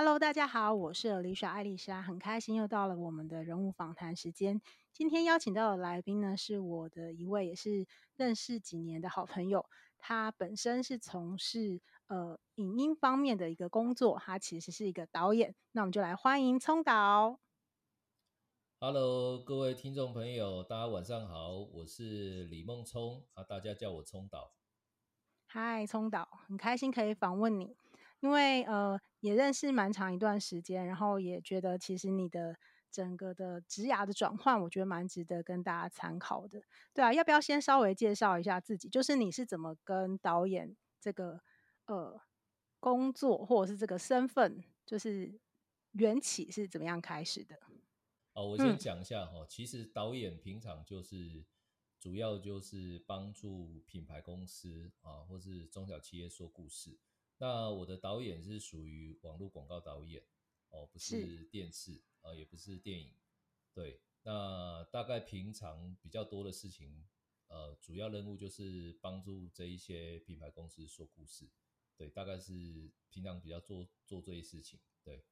Hello，大家好，我是 Alicia 艾丽莎，很开心又到了我们的人物访谈时间。今天邀请到的来宾呢，是我的一位也是认识几年的好朋友，他本身是从事呃影音方面的一个工作，他其实是一个导演。那我们就来欢迎聪导。Hello，各位听众朋友，大家晚上好，我是李梦聪啊，大家叫我聪导。嗨，聪导，很开心可以访问你。因为呃也认识蛮长一段时间，然后也觉得其实你的整个的职涯的转换，我觉得蛮值得跟大家参考的。对啊，要不要先稍微介绍一下自己？就是你是怎么跟导演这个呃工作或者是这个身份，就是缘起是怎么样开始的？哦，我先讲一下哈，嗯，其实导演平常就是主要就是帮助品牌公司啊，或是中小企业说故事。那我的导演是属于网络广告导演哦，不是电视啊，也不是电影。对，那大概平常比较多的事情，呃，主要任务就是帮助这一些品牌公司说故事。对，大概是平常比较做做这些事情。对，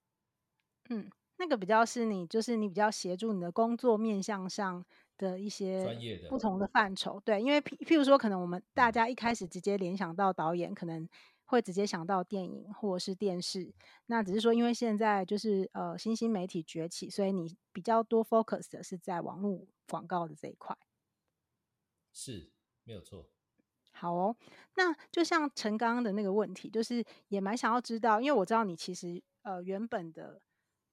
嗯，那个比较是你，就是你比较协助你的工作面向上的一些专业的不同的范畴。对，因为譬譬如说，可能我们大家一开始直接联想到导演，可能。会直接想到电影或者是电视，那只是说，因为现在就是呃新兴媒体崛起，所以你比较多 focus 的是在网络广告的这一块，是没有错。好哦，那就像陈刚刚的那个问题，就是也蛮想要知道，因为我知道你其实呃原本的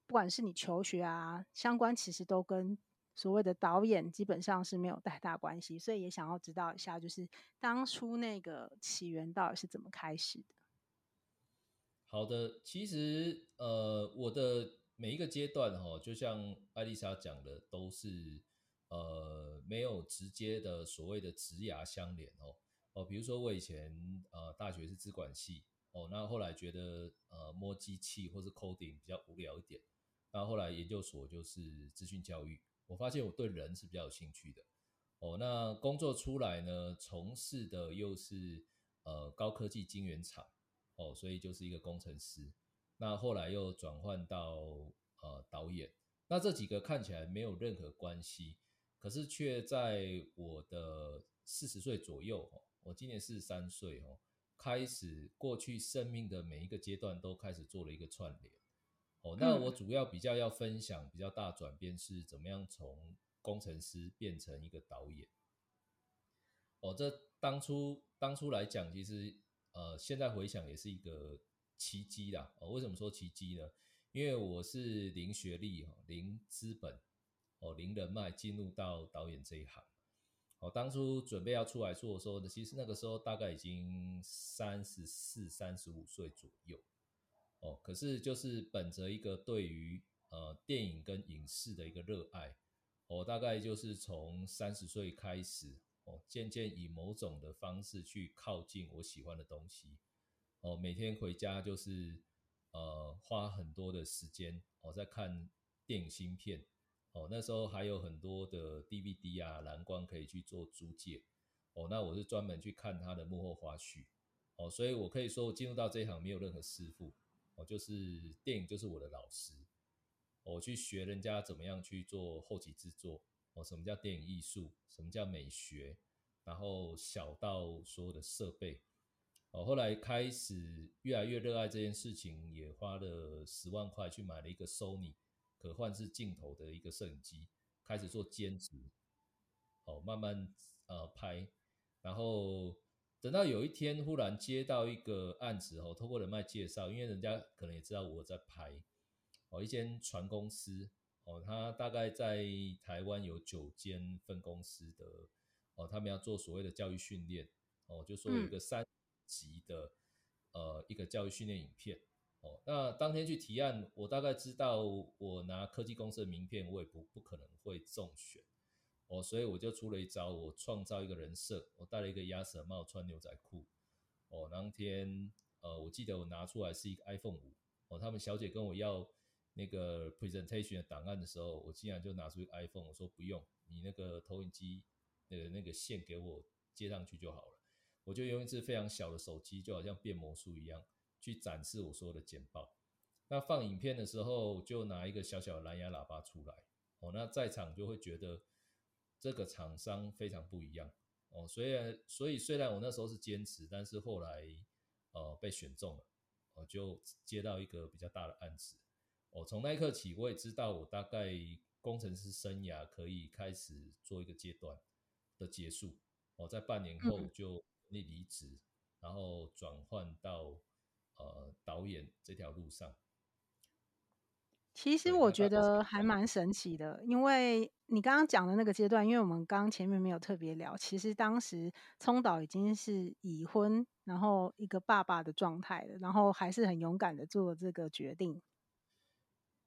不管是你求学啊相关，其实都跟。所谓的导演基本上是没有太大关系，所以也想要知道一下，就是当初那个起源到底是怎么开始的？好的，其实呃，我的每一个阶段哈，就像艾丽莎讲的，都是呃没有直接的所谓的职涯相连哦哦，比如说我以前呃大学是资管系哦，那后来觉得呃摸机器或是 coding 比较无聊一点，那后来研究所就是资讯教育。我发现我对人是比较有兴趣的哦。那工作出来呢，从事的又是呃高科技晶圆厂哦，所以就是一个工程师。那后来又转换到呃导演。那这几个看起来没有任何关系，可是却在我的四十岁左右哦，我今年四十三岁哦，开始过去生命的每一个阶段都开始做了一个串联。哦，那我主要比较要分享比较大转变是怎么样从工程师变成一个导演。哦，这当初当初来讲，其实呃，现在回想也是一个奇迹啦。哦，为什么说奇迹呢？因为我是零学历哈，零资本，哦，零人脉进入到导演这一行。哦，当初准备要出来做的时候呢，其实那个时候大概已经三十四、三十五岁左右。哦，可是就是本着一个对于呃电影跟影视的一个热爱，我、哦、大概就是从三十岁开始，哦，渐渐以某种的方式去靠近我喜欢的东西，哦，每天回家就是呃花很多的时间，我、哦、在看电影新片，哦，那时候还有很多的 DVD 啊蓝光可以去做租借，哦，那我是专门去看他的幕后花絮，哦，所以我可以说我进入到这一行没有任何师傅。哦，就是电影就是我的老师，我去学人家怎么样去做后期制作，哦，什么叫电影艺术，什么叫美学，然后小到所有的设备，哦，后来开始越来越热爱这件事情，也花了十万块去买了一个 Sony 可换式镜头的一个摄影机，开始做兼职，哦，慢慢呃拍，然后。等到有一天忽然接到一个案子哦，透过人脉介绍，因为人家可能也知道我在拍哦，一间船公司哦，他大概在台湾有九间分公司的哦，他们要做所谓的教育训练哦，就说有一个三级的呃一个教育训练影片哦，那当天去提案，我大概知道我拿科技公司的名片，我也不不可能会中选。哦，所以我就出了一招，我创造一个人设，我戴了一个鸭舌帽，穿牛仔裤。哦，当天，呃，我记得我拿出来是一个 iPhone 五。哦，他们小姐跟我要那个 presentation 的档案的时候，我竟然就拿出一个 iPhone，我说不用，你那个投影机的那个线给我接上去就好了。我就用一只非常小的手机，就好像变魔术一样，去展示我所有的简报。那放影片的时候，就拿一个小小的蓝牙喇叭出来，哦，那在场就会觉得这个厂商非常不一样，哦，虽然所以虽然我那时候是坚持，但是后来呃被选中了，哦，就接到一个比较大的案子，哦，从那一刻起，我也知道我大概工程师生涯可以开始做一个阶段的结束，哦，在半年后就离离职，然后转换到呃导演这条路上。其实我觉得还蛮神奇的，因为你刚刚讲的那个阶段，因为我们刚刚前面没有特别聊，其实当时聪导已经是已婚，然后一个爸爸的状态了，然后还是很勇敢的做了这个决定。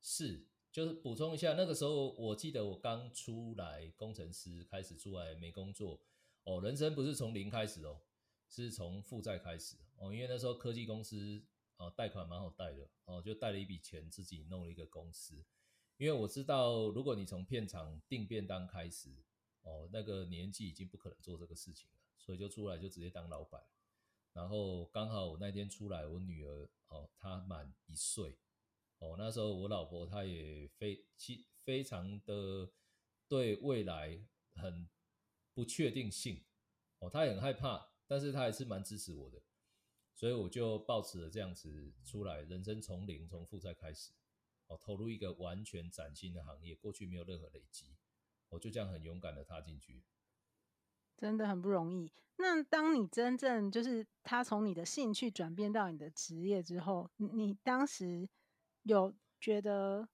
是，就是补充一下，那个时候我记得我刚出来，工程师开始出来没工作哦，人生不是从零开始哦，是从负债开始哦，因为那时候科技公司。哦，贷款蛮好贷的哦，就贷了一笔钱，自己弄了一个公司。因为我知道，如果你从片场订便当开始，哦，那个年纪已经不可能做这个事情了，所以就出来就直接当老板。然后刚好我那天出来，我女儿哦，她满一岁，哦，那时候我老婆她也非其非常的对未来很不确定性，哦，她也很害怕，但是她还是蛮支持我的。所以我就抱持了这样子出来，人生从零从负债开始，哦，投入一个完全崭新的行业，过去没有任何累积，我就这样很勇敢的踏进去，真的很不容易。那当你真正就是他从你的兴趣转变到你的职业之后，你你当时有觉得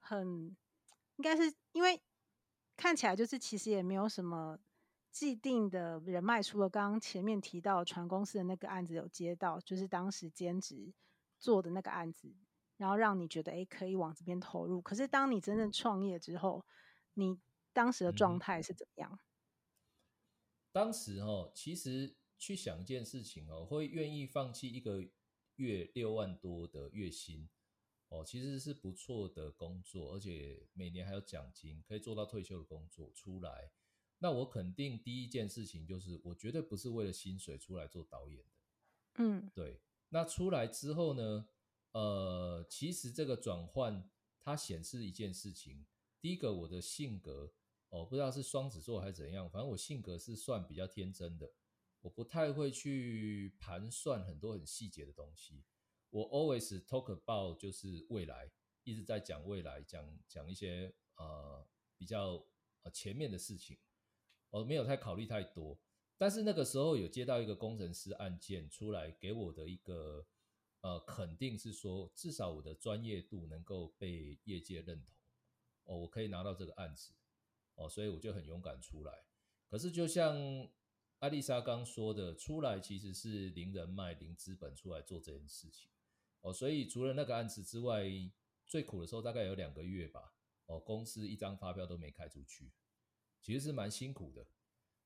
很，应该是因为看起来就是其实也没有什么。既定的人脉，除了刚刚前面提到船公司的那个案子有接到，就是当时兼职做的那个案子，然后让你觉得诶可以往这边投入。可是当你真正创业之后，你当时的状态是怎么样？当时哦，其实去想一件事情哦，会愿意放弃一个月六万多的月薪哦，其实是不错的工作，而且每年还有奖金，可以做到退休的工作出来。那我肯定第一件事情就是，我绝对不是为了薪水出来做导演的。嗯，对。那出来之后呢，呃，其实这个转换它显示一件事情。第一个，我的性格，哦，不知道是双子座还是怎样，反正我性格是算比较天真的，我不太会去盘算很多很细节的东西。我 always talk about 就是未来，一直在讲未来，讲讲一些呃比较呃前面的事情。我没有太考虑太多，但是那个时候有接到一个工程师案件出来，给我的一个呃肯定是说，至少我的专业度能够被业界认同，哦，我可以拿到这个案子，哦，所以我就很勇敢出来。可是就像艾丽莎刚说的，出来其实是零人脉、零资本出来做这件事情，哦，所以除了那个案子之外，最苦的时候大概有两个月吧，哦，公司一张发票都没开出去。其实是蛮辛苦的，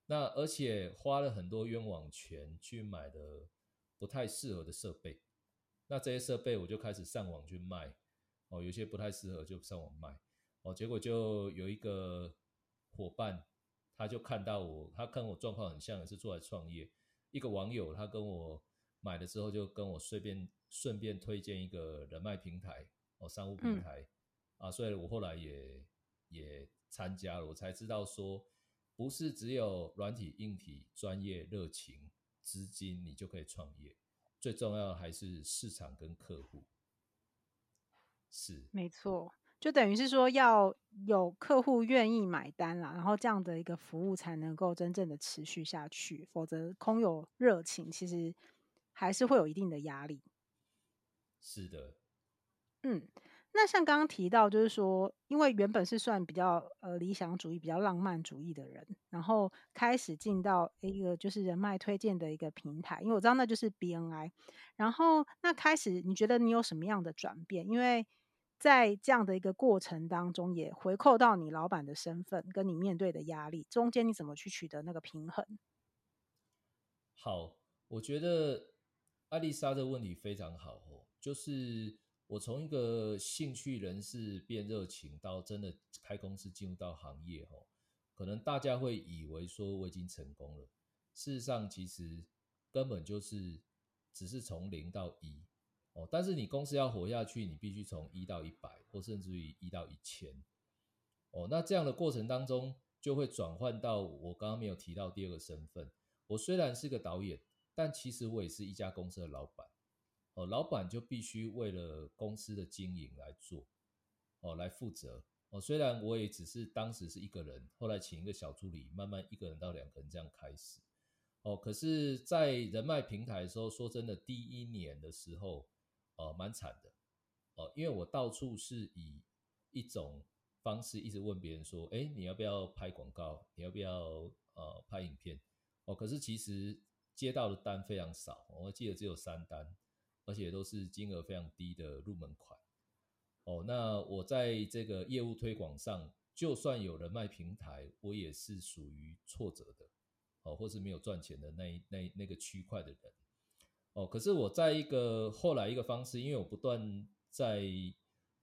那而且花了很多冤枉钱去买的不太适合的设备，那这些设备我就开始上网去卖，哦，有些不太适合就上网卖，哦，结果就有一个伙伴，他就看到我，他跟我状况很像，也是做来创业，一个网友他跟我买了之后，就跟我顺便顺便推荐一个人脉平台，哦，商务平台，嗯、啊，所以我后来也也。参加了，我才知道说，不是只有软体、硬体、专业、热情、资金，你就可以创业。最重要的还是市场跟客户。是，没错，就等于是说要有客户愿意买单啦，然后这样的一个服务才能够真正的持续下去。否则空有热情，其实还是会有一定的压力。是的，嗯。那像刚刚提到，就是说，因为原本是算比较呃理想主义、比较浪漫主义的人，然后开始进到一个就是人脉推荐的一个平台，因为我知道那就是 BNI。然后那开始你觉得你有什么样的转变？因为在这样的一个过程当中，也回扣到你老板的身份跟你面对的压力，中间你怎么去取得那个平衡？好，我觉得艾丽莎的问题非常好哦，就是。我从一个兴趣人士变热情，到真的开公司进入到行业，哦，可能大家会以为说我已经成功了。事实上，其实根本就是只是从零到一，哦，但是你公司要活下去，你必须从一到一百，或甚至于一到一千。哦，那这样的过程当中，就会转换到我刚刚没有提到第二个身份。我虽然是个导演，但其实我也是一家公司的老板。哦，老板就必须为了公司的经营来做，哦，来负责。哦，虽然我也只是当时是一个人，后来请一个小助理，慢慢一个人到两个人这样开始。哦，可是，在人脉平台的时候，说真的，第一年的时候，哦，蛮惨的。哦，因为我到处是以一种方式一直问别人说，哎，你要不要拍广告？你要不要呃拍影片？哦，可是其实接到的单非常少，我记得只有三单，而且都是金额非常低的入门款。哦，那我在这个业务推广上，就算有人脉平台，我也是属于挫折的，哦，或是没有赚钱的那那那个区块的人。哦，可是我在一个后来一个方式，因为我不断在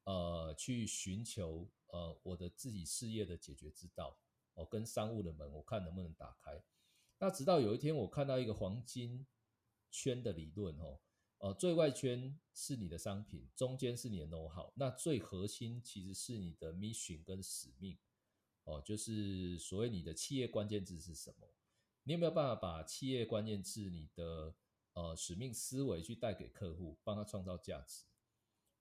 呃去寻求呃我的自己事业的解决之道，哦，跟商务的门，我看能不能打开。那直到有一天，我看到一个黄金圈的理论，哦。哦，最外圈是你的商品，中间是你的 know-how，那最核心其实是你的 mission 跟使命。哦，就是所谓你的企业关键字是什么？你有没有办法把企业关键字、你的呃使命思维去带给客户，帮他创造价值？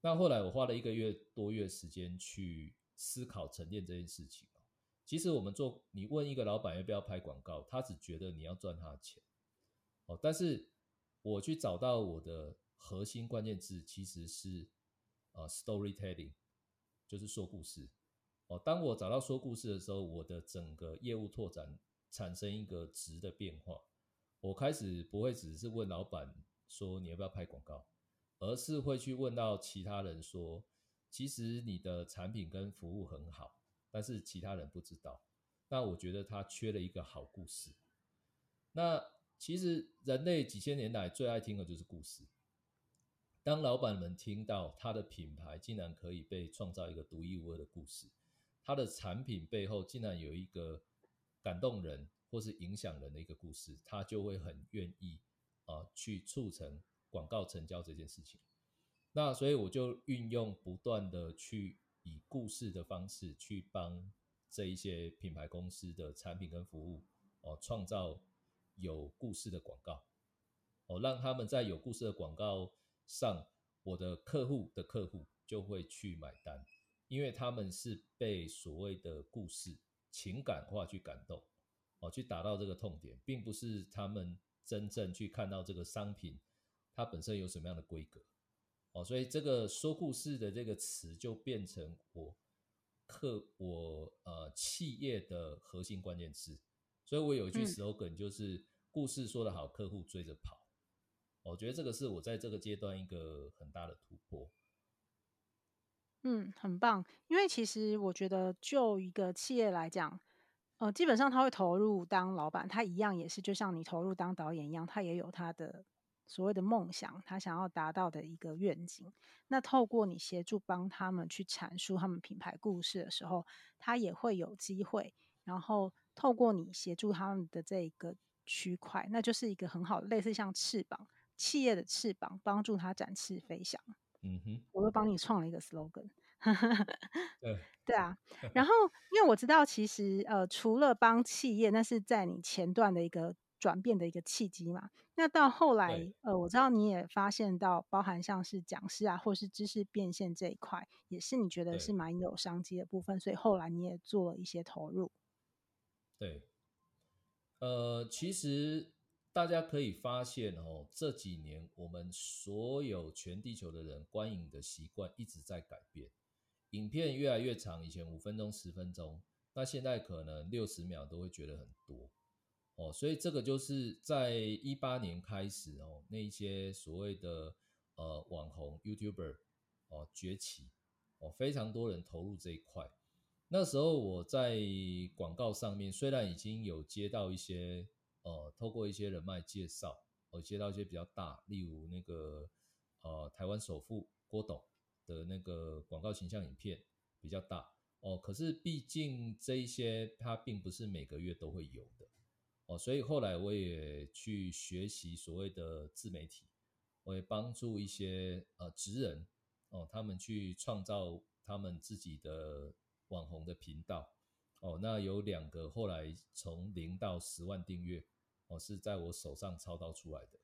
那后来我花了一个月多月时间去思考沉淀这件事情。其实我们做，你问一个老板要不要拍广告，他只觉得你要赚他的钱。哦，但是。我去找到我的核心关键字，其实是呃 storytelling，就是说故事。哦，当我找到说故事的时候，我的整个业务拓展产生一个值的变化。我开始不会只是问老板说你要不要拍广告，而是会去问到其他人说，其实你的产品跟服务很好，但是其他人不知道。那我觉得他缺了一个好故事。那其实人类几千年来最爱听的就是故事。当老板们听到他的品牌竟然可以被创造一个独一无二的故事，他的产品背后竟然有一个感动人或是影响人的一个故事，他就会很愿意啊去促成广告成交这件事情。那所以我就运用不断的去以故事的方式去帮这一些品牌公司的产品跟服务哦创造。有故事的广告，哦，让他们在有故事的广告上，我的客户的客户就会去买单，因为他们是被所谓的故事情感化去感动，哦，去达到这个痛点，并不是他们真正去看到这个商品它本身有什么样的规格，哦，所以这个说故事的这个词就变成我客我呃企业的核心关键词。所以我有一句 slogan，就是故事说得好，客户追着跑。我觉得这个是我在这个阶段一个很大的突破。嗯，很棒。因为其实我觉得，就一个企业来讲，呃，基本上他会投入当老板，他一样也是就像你投入当导演一样，他也有他的所谓的梦想，他想要达到的一个愿景。那透过你协助帮他们去阐述他们品牌故事的时候，他也会有机会，然后。透过你协助他们的这一个区块，那就是一个很好的类似像翅膀，企业的翅膀，帮助他展翅飞翔。嗯哼，我又帮你创了一个 slogan。对对啊，然后因为我知道，其实呃，除了帮企业，那是在你前段的一个转变的一个契机嘛。那到后来，呃，我知道你也发现到，包含像是讲师啊，或是知识变现这一块，也是你觉得是蛮有商机的部分，所以后来你也做了一些投入。对，呃，其实大家可以发现哦，这几年我们所有全地球的人观影的习惯一直在改变，影片越来越长，以前五分钟、十分钟，那现在可能六十秒都会觉得很多哦，所以这个就是在一八年开始哦，那一些所谓的呃网红 YouTuber 哦崛起哦，非常多人投入这一块。那时候我在广告上面，虽然已经有接到一些，呃，透过一些人脉介绍，我接到一些比较大，例如那个，呃，台湾首富郭董的那个广告形象影片比较大，哦，可是毕竟这一些它并不是每个月都会有的，哦，所以后来我也去学习所谓的自媒体，我也帮助一些呃职人哦，他们去创造他们自己的网红的频道哦。那有两个后来从零到十万订阅哦，是在我手上操刀出来的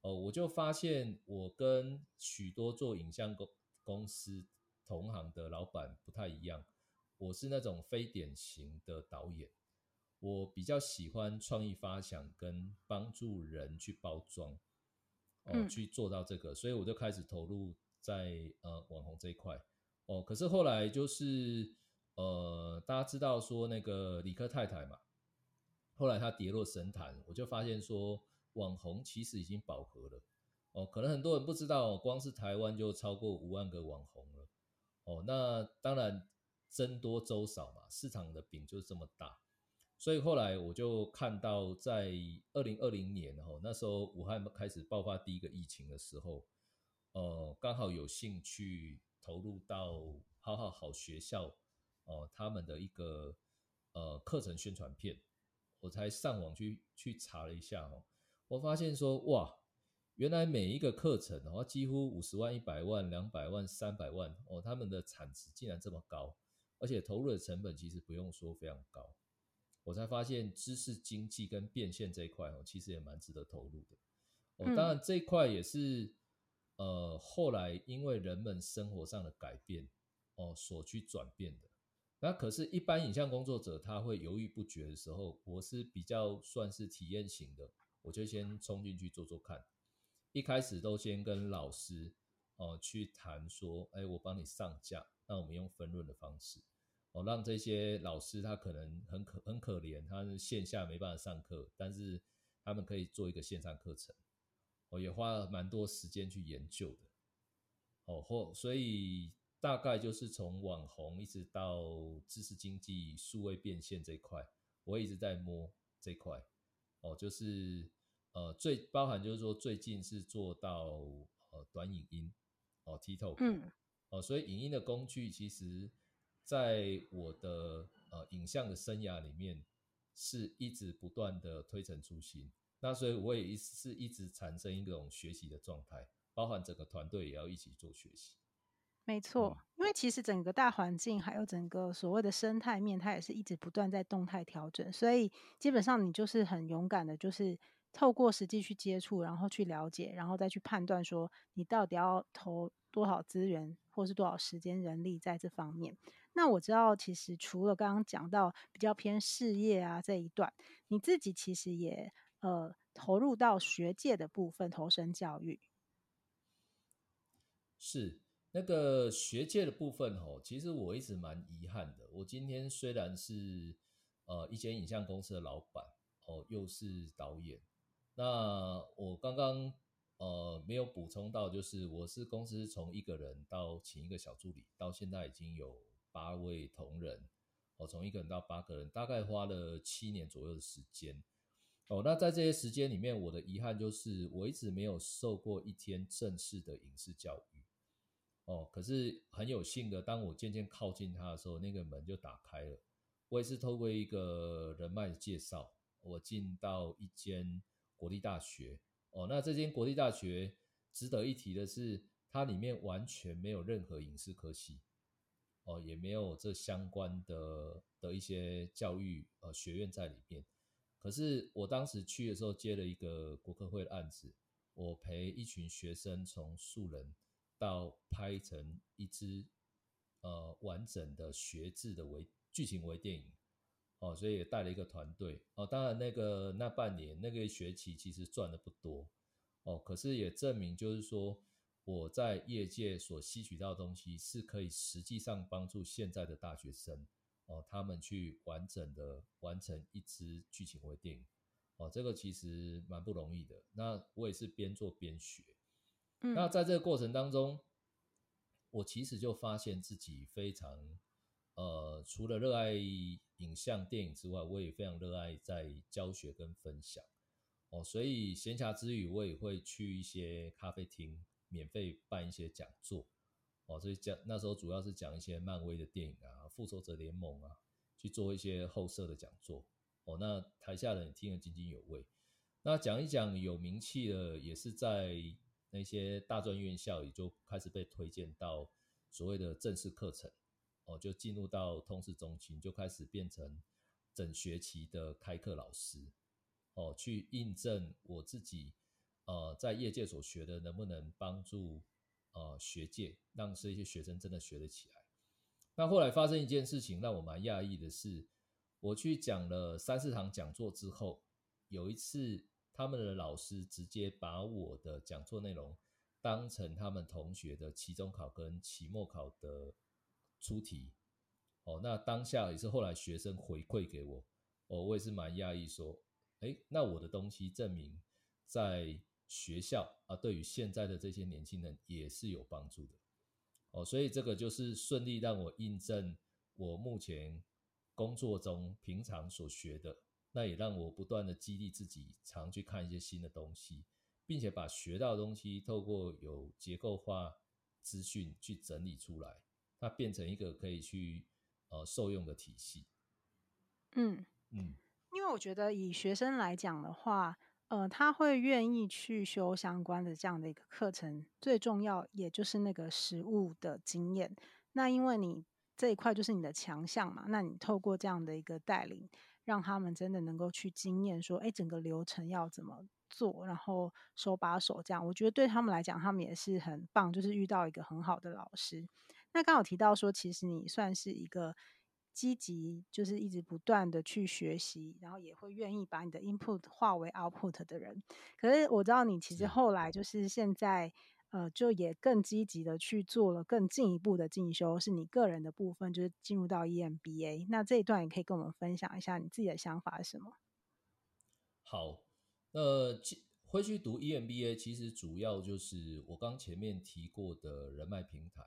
哦。我就发现我跟许多做影像公公司同行的老板不太一样，我是那种非典型的导演，我比较喜欢创意发想跟帮助人去包装。哦，去做到这个，所以我就开始投入在呃网红这一块。哦，可是后来就是呃，大家知道说那个李克太太嘛，后来她跌落神坛，我就发现说网红其实已经饱和了。哦，可能很多人不知道，光是台湾就超过五万个网红了。哦，那当然僧多粥少嘛，市场的饼就是这么大。所以后来我就看到，在二零二零年哈，那时候武汉开始爆发第一个疫情的时候，呃，刚好有兴趣投入到好好好学校哦、呃，他们的一个呃课程宣传片，我才上网去去查了一下哦，我发现说哇，原来每一个课程哦，几乎五十万、一百万、两百万、三百万哦，他们的产值竟然这么高，而且投入的成本其实不用说非常高。我才发现知识经济跟变现这一块哦，其实也蛮值得投入的。哦，当然这一块也是呃后来因为人们生活上的改变哦所去转变的。那可是，一般影像工作者他会犹豫不决的时候，我是比较算是体验型的，我就先冲进去做做看。一开始都先跟老师哦去谈说，哎，我帮你上架，那我们用分润的方式。哦，让这些老师他可能很可很可怜，他是线下没办法上课，但是他们可以做一个线上课程，我也花了蛮多时间去研究的。哦，或所以大概就是从网红一直到知识经济、数位变现这一块，我一直在摸这块。哦，就是呃最包含就是说最近是做到呃短影音哦，TikTok，嗯，哦，所以影音的工具其实。在我的呃影像的生涯里面，是一直不断的推陈出新，那所以我也是一直产生一种学习的状态，包含整个团队也要一起做学习。没错，因为其实整个大环境还有整个所谓的生态面，它也是一直不断在动态调整，所以基本上你就是很勇敢的，就是透过实际去接触，然后去了解，然后再去判断说你到底要投多少资源或是多少时间人力在这方面。那我知道，其实除了刚刚讲到比较偏事业啊这一段，你自己其实也呃投入到学界的部分，投身教育。是那个学界的部分哦，其实我一直蛮遗憾的。我今天虽然是呃一间影像公司的老板哦，又是导演，那我刚刚呃没有补充到，就是我是公司从一个人到请一个小助理，到现在已经有。八位同仁，哦，从一个人到八个人，大概花了七年左右的时间。哦，那在这些时间里面，我的遗憾就是我一直没有受过一天正式的影视教育。哦，可是很有幸的，当我渐渐靠近他的时候，那个门就打开了。我也是透过一个人脉的介绍，我进到一间国立大学。哦，那这间国立大学值得一提的是，它里面完全没有任何影视科系。哦，也没有这相关的的一些教育呃学院在里面。可是我当时去的时候接了一个国科会的案子，我陪一群学生从素人到拍成一支呃完整的学制的微剧情微电影。哦，所以也带了一个团队。哦，当然那个那半年那个学期其实赚的不多。哦，可是也证明就是说。我在业界所吸取到的东西是可以实际上帮助现在的大学生哦，他们去完整的完成一支剧情微电影哦，这个其实蛮不容易的。那我也是边做边学，那在这个过程当中，我其实就发现自己非常呃，除了热爱影像电影之外，我也非常热爱在教学跟分享哦，所以闲暇之余，我也会去一些咖啡厅。免费办一些讲座，哦，所以讲那时候主要是讲一些漫威的电影啊，复仇者联盟啊，去做一些后设的讲座，哦，那台下人听得津津有味。那讲一讲有名气的，也是在那些大专院校也就开始被推荐到所谓的正式课程，哦，就进入到通识中心，就开始变成整学期的开课老师，哦，去印证我自己呃在业界所学的能不能帮助呃学界，让这些学生真的学得起来。那后来发生一件事情让我蛮讶异的是，我去讲了三四堂讲座之后，有一次。他们的老师直接把我的讲座内容当成他们同学的期中考跟期末考的出题，哦，那当下也是后来学生回馈给我，哦，我也是蛮讶异，说，哎，那我的东西证明在学校啊，对于现在的这些年轻人也是有帮助的，哦，所以这个就是顺利让我印证我目前工作中平常所学的。那也让我不断的激励自己，常去看一些新的东西，并且把学到的东西透过有结构化资讯去整理出来，它变成一个可以去呃受用的体系。嗯嗯，因为我觉得以学生来讲的话，呃，他会愿意去修相关的这样的一个课程，最重要也就是那个实物的经验。那因为你这一块就是你的强项嘛，那你透过这样的一个带领。让他们真的能够去经验，说，哎，整个流程要怎么做，然后手把手这样，我觉得对他们来讲，他们也是很棒，就是遇到一个很好的老师。那刚好提到说，其实你算是一个积极，就是一直不断的去学习，然后也会愿意把你的 input 化为 output 的人。可是我知道你其实后来就是现在。呃，就也更积极的去做了更进一步的进修，是你个人的部分，就是进入到 EMBA。那这一段也可以跟我们分享一下你自己的想法是什么？好，呃，会去读 EMBA，其实主要就是我刚前面提过的人脉平台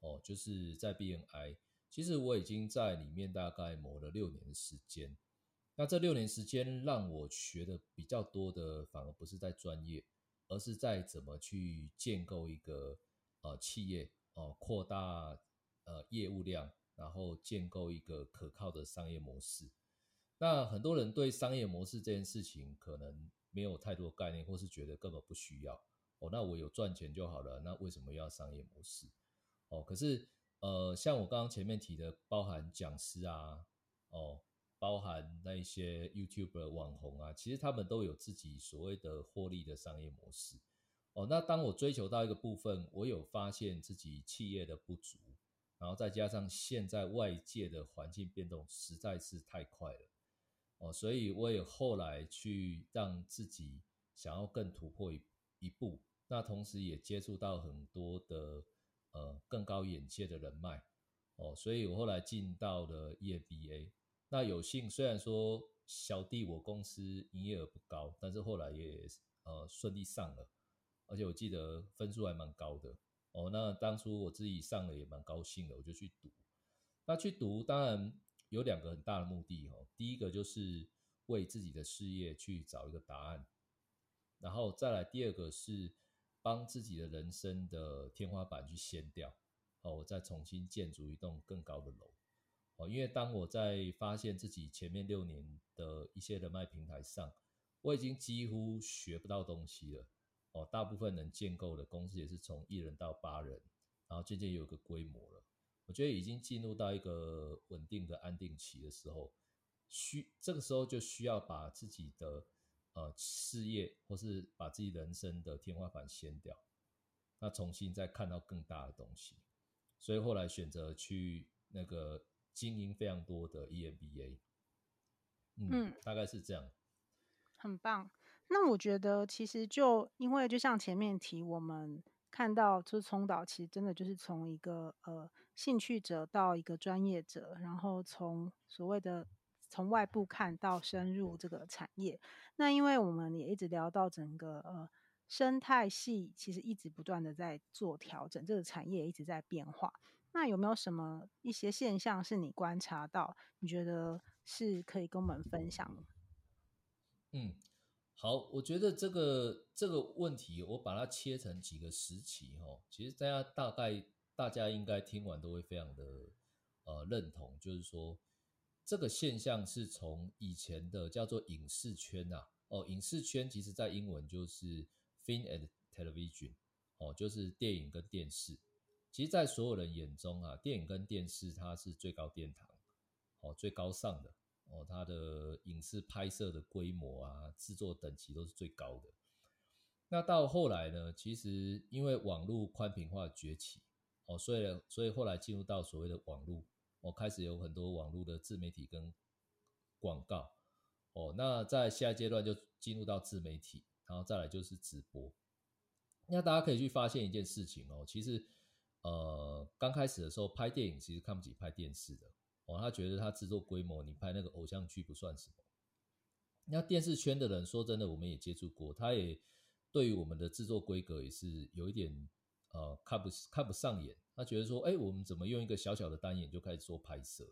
哦，就是在 BNI。其实我已经在里面大概磨了六年的时间。那这六年时间让我学的比较多的，反而不是在专业。而是在怎么去建构一个呃企业哦，扩大呃业务量，然后建构一个可靠的商业模式。那很多人对商业模式这件事情可能没有太多概念，或是觉得根本不需要哦。那我有赚钱就好了，那为什么要商业模式？哦，可是呃，像我刚刚前面提的，包含讲师啊，哦。包含那一些 YouTuber 网红啊，其实他们都有自己所谓的获利的商业模式哦。那当我追求到一个部分，我有发现自己企业的不足，然后再加上现在外界的环境变动实在是太快了哦，所以我也后来去让自己想要更突破一一步，那同时也接触到很多的呃更高眼界的人脉哦，所以我后来进到了 EMBA。那有幸，虽然说小弟我公司营业额不高，但是后来也呃顺利上了，而且我记得分数还蛮高的哦。那当初我自己上了也蛮高兴的，我就去读。那去读当然有两个很大的目的哦，第一个就是为自己的事业去找一个答案，然后再来第二个是帮自己的人生的天花板去掀掉哦，我再重新建筑一栋更高的楼。哦，因为当我在发现自己前面六年的一些人脉平台上，我已经几乎学不到东西了。哦，大部分能建构的公司也是从一人到八人，然后渐渐有个规模了。我觉得已经进入到一个稳定的安定期的时候，需这个时候就需要把自己的呃事业或是把自己人生的天花板掀掉，那重新再看到更大的东西。所以后来选择去那个。经营非常多的 EMBA，嗯，嗯，大概是这样，很棒。那我觉得其实就因为就像前面提，我们看到就是聪导，其实真的就是从一个呃兴趣者到一个专业者，然后从所谓的从外部看到深入这个产业。那因为我们也一直聊到整个呃生态系，其实一直不断的在做调整，这个产业一直在变化。那有没有什么一些现象是你观察到，你觉得是可以跟我们分享的？嗯，好，我觉得这个这个问题，我把它切成几个时期哈。其实大家大概大家应该听完都会非常的呃认同，就是说这个现象是从以前的叫做影视圈呐、啊，哦，影视圈其实在英文就是 film and television，哦，就是电影跟电视。其实，在所有人眼中啊，电影跟电视它是最高殿堂，哦，最高尚的，哦，它的影视拍摄的规模啊，制作等级都是最高的。那到后来呢，其实因为网络宽频化崛起，哦，所以所以后来进入到所谓的网络，哦，开始有很多网络的自媒体跟广告，哦，那在下一阶段就进入到自媒体，然后再来就是直播。那大家可以去发现一件事情哦，其实。呃，刚开始的时候拍电影其实看不起拍电视的哦，他觉得他制作规模，你拍那个偶像剧不算什么。那电视圈的人说真的，我们也接触过，他也对于我们的制作规格也是有一点呃看不看不上眼。他觉得说，哎，我们怎么用一个小小的单眼就开始做拍摄？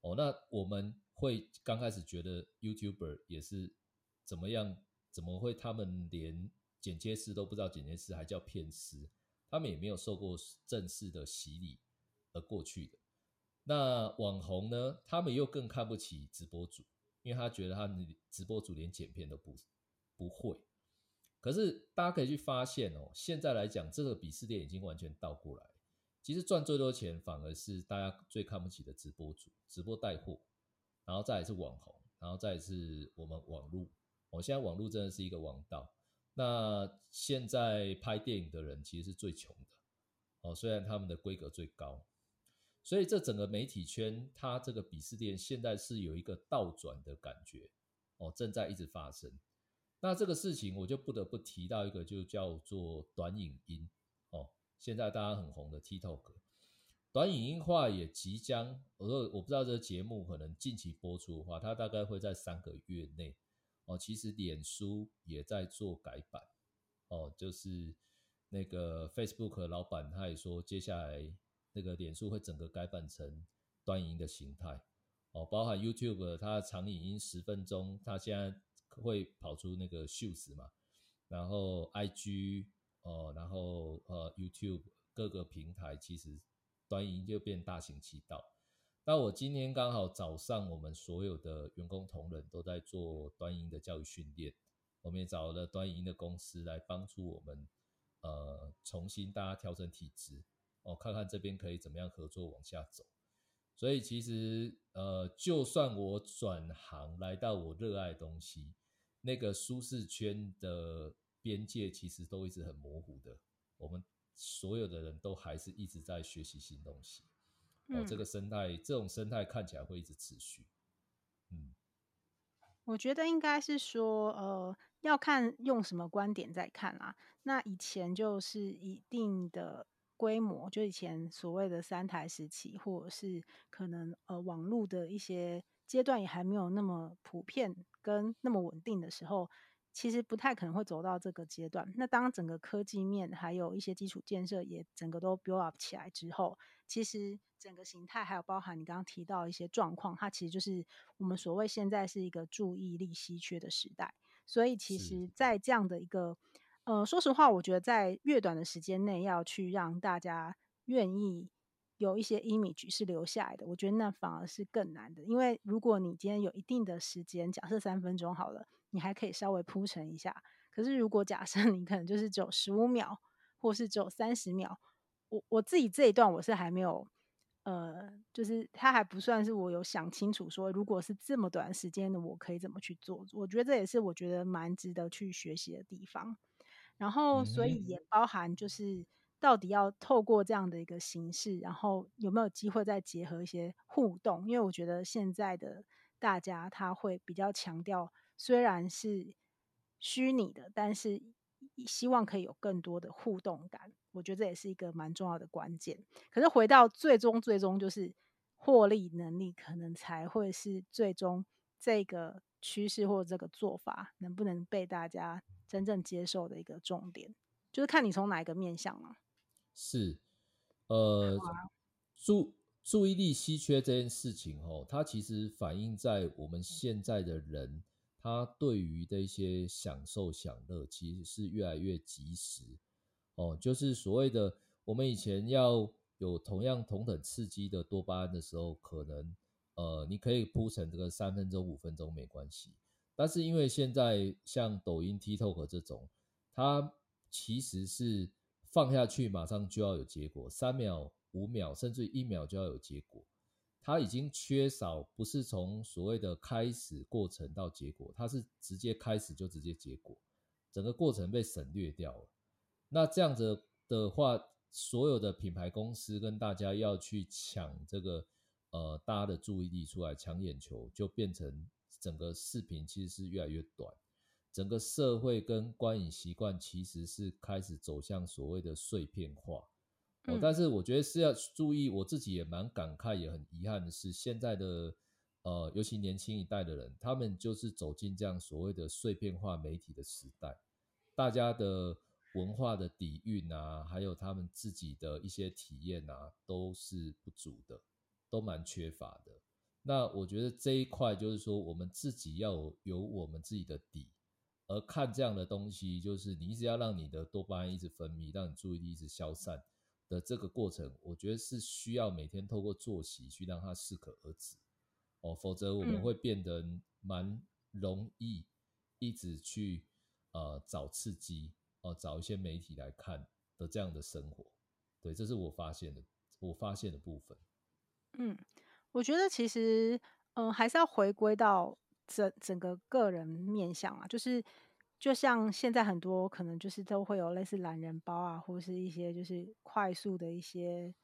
哦，那我们会刚开始觉得 YouTuber 也是怎么样？怎么会他们连剪接师都不知道剪接师还叫片师？他们也没有受过正式的洗礼而过去的。那网红呢？他们又更看不起直播主，因为他觉得他们直播主连剪片都不不会。可是大家可以去发现哦，现在来讲，这个鄙视链已经完全倒过来。其实赚最多钱反而是大家最看不起的直播主、直播带货，然后再来是网红，然后再来是我们网络。我现在网络真的是一个王道。那现在拍电影的人其实是最穷的哦，虽然他们的规格最高，所以这整个媒体圈，它这个鄙视链现在是有一个倒转的感觉哦，正在一直发生。那这个事情我就不得不提到一个，就叫做短影音哦。现在大家很红的 TikTok，短影音化也即将，我说我不知道这个节目可能近期播出的话，它大概会在三个月内。哦，其实脸书也在做改版，哦，就是那个 Facebook 老板他也说，接下来那个脸书会整个改版成端影的形态，哦，包含 YouTube 它的长影音十分钟，它现在会跑出那个 Shorts 嘛，然后 IG 哦，然后呃 YouTube 各个平台其实端影就变大行其道。那我今天刚好早上，我们所有的员工同仁都在做短影音的教育训练，我们也找了短影音的公司来帮助我们，呃，重新大家调整体质，哦，看看这边可以怎么样合作往下走。所以其实，呃，就算我转行来到我热爱的东西，那个舒适圈的边界其实都一直很模糊的。我们所有的人都还是一直在学习新东西。哦，这个生态，这种生态看起来会一直持续。嗯，我觉得应该是说，呃，要看用什么观点在看啦。那以前就是一定的规模，就以前所谓的三台时期，或者是可能呃网络的一些阶段也还没有那么普遍跟那么稳定的时候。其实不太可能会走到这个阶段。那当整个科技面还有一些基础建设也整个都 build up 起来之后，其实整个形态还有包含你刚刚提到一些状况，它其实就是我们所谓现在是一个注意力稀缺的时代。所以其实，在这样的一个呃，说实话，我觉得在越短的时间内要去让大家愿意有一些 image 是留下来的，我觉得那反而是更难的。因为如果你今天有一定的时间，假设三分钟好了。你还可以稍微铺陈一下，可是如果假设 你可能就是只有十五秒，或是只有三十秒，我我自己这一段我是还没有，呃，就是它还不算是我有想清楚说，如果是这么短时间的，我可以怎么去做？我觉得这也是我觉得蛮值得去学习的地方。然后，所以也包含就是到底要透过这样的一个形式，然后有没有机会再结合一些互动？因为我觉得现在的大家他会比较强调。虽然是虚拟的，但是希望可以有更多的互动感。我觉得这也是一个蛮重要的关键。可是回到最终，最终就是获利能力，可能才会是最终这个趋势或者这个做法能不能被大家真正接受的一个重点，就是看你从哪一个面向嘛。是，呃，注注意力稀缺这件事情哦，它其实反映在我们现在的人。他对于的一些享受享乐，其实是越来越及时哦。就是所谓的我们以前要有同样同等刺激的多巴胺的时候，可能呃你可以铺成这个三分钟五分钟没关系。但是因为现在像抖音、TikTok 这种，它其实是放下去马上就要有结果，三秒、五秒甚至一秒就要有结果。它已经缺少，不是从所谓的开始过程到结果，它是直接开始就直接结果，整个过程被省略掉了。那这样子的话，所有的品牌公司跟大家要去抢这个呃大家的注意力出来抢眼球，就变成整个视频其实是越来越短，整个社会跟观影习惯其实是开始走向所谓的碎片化。哦，但是我觉得是要注意，我自己也蛮感慨，也很遗憾的是，现在的呃，尤其年轻一代的人，他们就是走进这样所谓的碎片化媒体的时代，大家的文化的底蕴啊，还有他们自己的一些体验啊，都是不足的，都蛮缺乏的。那我觉得这一块就是说，我们自己要有，有我们自己的底，而看这样的东西，就是你一直要让你的多巴胺一直分泌，让你注意力一直消散。的这个过程，我觉得是需要每天透过作息去让它适可而止哦，否则我们会变得蛮容易一直去呃找刺激哦、呃，找一些媒体来看的这样的生活。对，这是我发现的，我发现的部分。嗯，我觉得其实嗯、呃，还是要回归到整整个个人面向啊，就是。就像现在很多可能就是都会有类似懒人包啊，或是一些就是快速的一些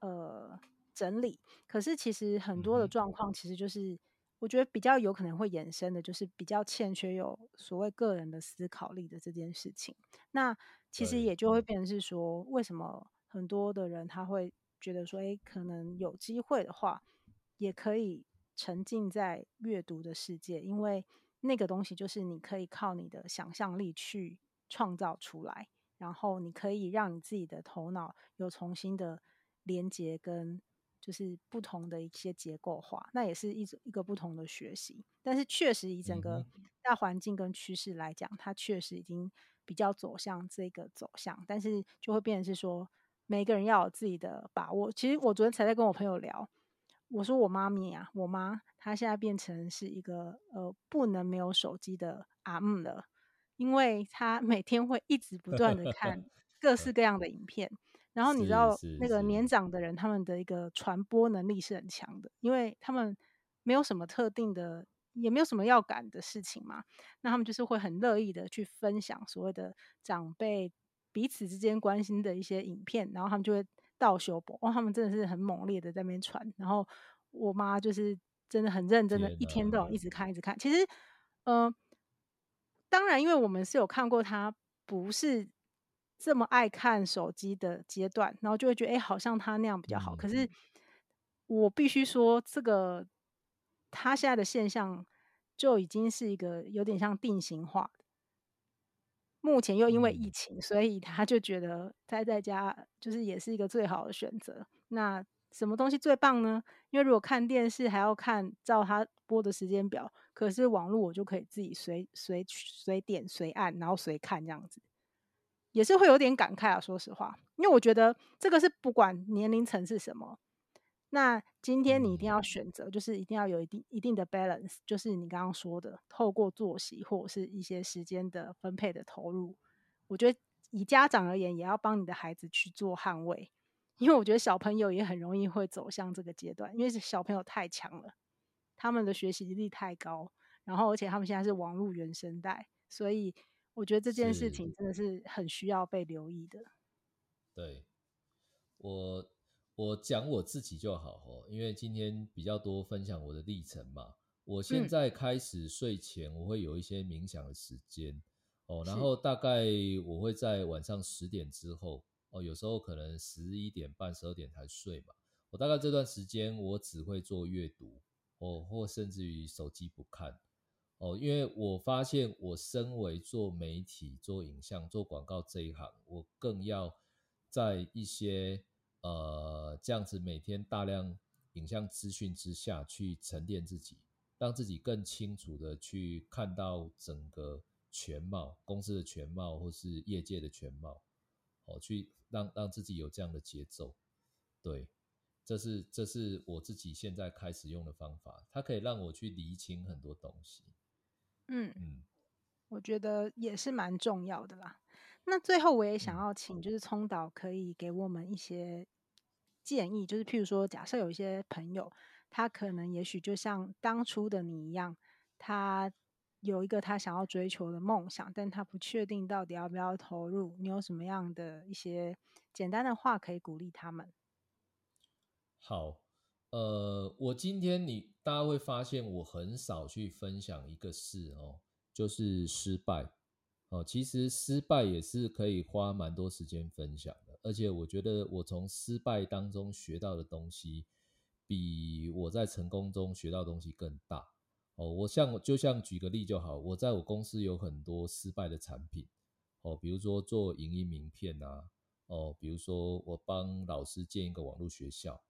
呃整理。可是其实很多的状况，其实就是我觉得比较有可能会衍生的，就是比较欠缺有所谓个人的思考力的这件事情。那其实也就会变成是说，为什么很多的人他会觉得说，诶，可能有机会的话，也可以沉浸在阅读的世界，因为。那个东西就是你可以靠你的想象力去创造出来，然后你可以让你自己的头脑有重新的连接跟就是不同的一些结构化，那也是一种一个不同的学习。但是确实以整个大环境跟趋势来讲，它确实已经比较走向这个走向，但是就会变成是说每个人要有自己的把握。其实我昨天才在跟我朋友聊。我说我妈咪啊，我妈她现在变成是一个呃不能没有手机的阿姆了，因为她每天会一直不断的看 各式各样的影片，然后你知道那个年长的人他们的一个传播能力是很强的，因为他们没有什么特定的，也没有什么要赶的事情嘛，那他们就是会很乐意的去分享所谓的长辈彼此之间关心的一些影片，然后他们就会。倒修博，哇，他们真的是很猛烈的在那边传，然后我妈就是真的很认真的，一天到晚一直看一直看。其实，呃，当然，因为我们是有看过他不是这么爱看手机的阶段，然后就会觉得，哎，好像他那样比较好。可是，我必须说，这个他现在的现象就已经是一个有点像定型化。目前又因为疫情，所以他就觉得待在家就是也是一个最好的选择。那什么东西最棒呢？因为如果看电视还要看照他播的时间表，可是网络我就可以自己随随随点随按，然后随看这样子，也是会有点感慨啊。说实话，因为我觉得这个是不管年龄层是什么。那今天你一定要选择，就是一定要有一定一定的 balance，就是你刚刚说的，透过作息或者是一些时间的分配的投入。我觉得以家长而言，也要帮你的孩子去做捍卫，因为我觉得小朋友也很容易会走向这个阶段，因为小朋友太强了，他们的学习力太高，然后而且他们现在是网络原生代，所以我觉得这件事情真的是很需要被留意的。对，我。我讲我自己就好哦，因为今天比较多分享我的历程嘛。我现在开始睡前我会有一些冥想的时间哦，然后大概我会在晚上十点之后哦，有时候可能十一点半、十二点才睡嘛。我大概这段时间我只会做阅读哦，或甚至于手机不看哦，因为我发现我身为做媒体、做影像、做广告这一行，我更要在一些。呃，这样子每天大量影像资讯之下去沉淀自己，让自己更清楚的去看到整个全貌，公司的全貌或是业界的全貌，哦，去让让自己有这样的节奏。对，这是这是我自己现在开始用的方法，它可以让我去厘清很多东西。嗯嗯，我觉得也是蛮重要的啦。那最后我也想要请，就是聪导可以给我们一些建议，就是譬如说，假设有一些朋友，他可能也许就像当初的你一样，他有一个他想要追求的梦想，但他不确定到底要不要投入，你有什么样的一些简单的话可以鼓励他们？好，呃，我今天你大家会发现我很少去分享一个事哦，就是失败。哦，其实失败也是可以花蛮多时间分享的，而且我觉得我从失败当中学到的东西，比我在成功中学到的东西更大。哦，我像就像举个例就好，我在我公司有很多失败的产品，哦，比如说做影音名片啊，哦，比如说我帮老师建一个网络学校，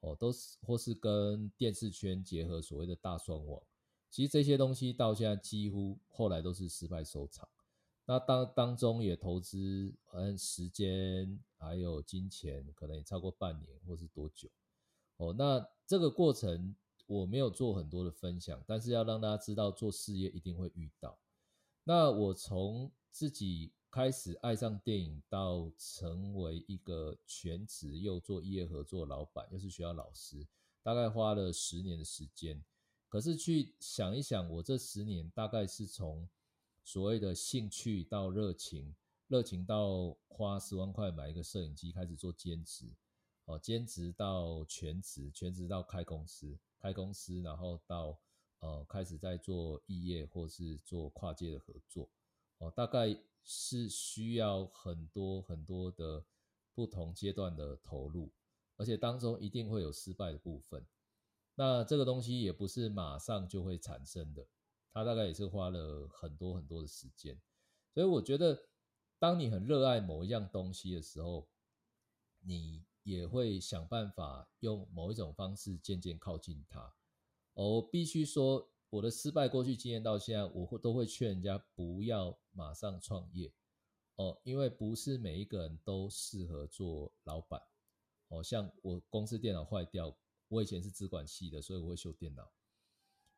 哦，都是或是跟电视圈结合所谓的大双网，其实这些东西到现在几乎后来都是失败收场。那当当中也投资，嗯，时间还有金钱，可能也超过半年或是多久？哦，那这个过程我没有做很多的分享，但是要让大家知道，做事业一定会遇到。那我从自己开始爱上电影，到成为一个全职又做业合作老板，又是学校老师，大概花了十年的时间。可是去想一想，我这十年大概是从所谓的兴趣到热情，热情到花十万块买一个摄影机开始做兼职，哦，兼职到全职，全职到开公司，开公司然后到呃开始在做异业或是做跨界的合作，哦，大概是需要很多很多的不同阶段的投入，而且当中一定会有失败的部分，那这个东西也不是马上就会产生的。他大概也是花了很多很多的时间，所以我觉得，当你很热爱某一样东西的时候，你也会想办法用某一种方式渐渐靠近它。我必须说，我的失败过去经验到现在，我会都会劝人家不要马上创业哦，因为不是每一个人都适合做老板。哦，像我公司电脑坏掉，我以前是资管系的，所以我会修电脑。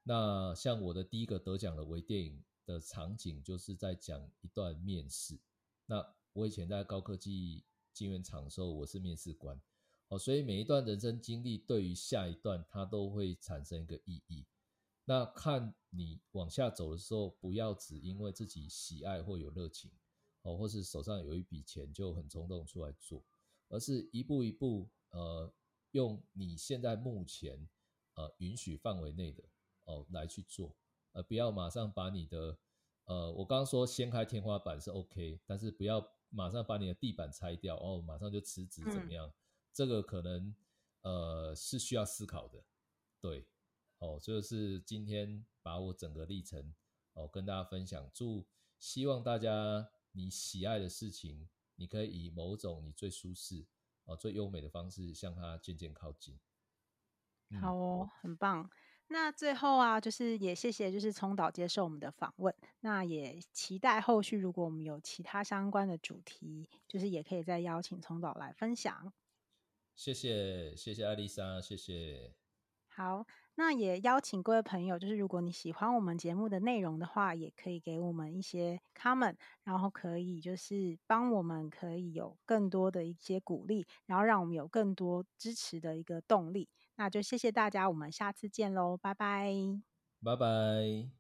那像我的第一个得奖的微电影的场景，就是在讲一段面试。那我以前在高科技晶圆厂的时候，我是面试官，哦，所以每一段人生经历对于下一段它都会产生一个意义。那看你往下走的时候，不要只因为自己喜爱或有热情，哦，或是手上有一笔钱就很冲动出来做，而是一步一步，呃，用你现在目前呃允许范围内的。哦，来去做，呃，不要马上把你的，呃，我刚刚说掀开天花板是 OK，但是不要马上把你的地板拆掉，哦，马上就辞职怎么样？嗯、这个可能，呃，是需要思考的，对，哦，就是今天把我整个历程，哦，跟大家分享，祝希望大家你喜爱的事情，你可以以某种你最舒适，哦，最优美的方式向它渐渐靠近。嗯、好哦，很棒。那最后啊，就是也谢谢，就是聪导接受我们的访问。那也期待后续，如果我们有其他相关的主题，就是也可以再邀请聪导来分享。谢谢，谢谢艾丽莎，谢谢。好，那也邀请各位朋友，就是如果你喜欢我们节目的内容的话，也可以给我们一些 comment，然后可以就是帮我们可以有更多的一些鼓励，然后让我们有更多支持的一个动力。那就谢谢大家，我们下次见喽，拜拜，拜拜。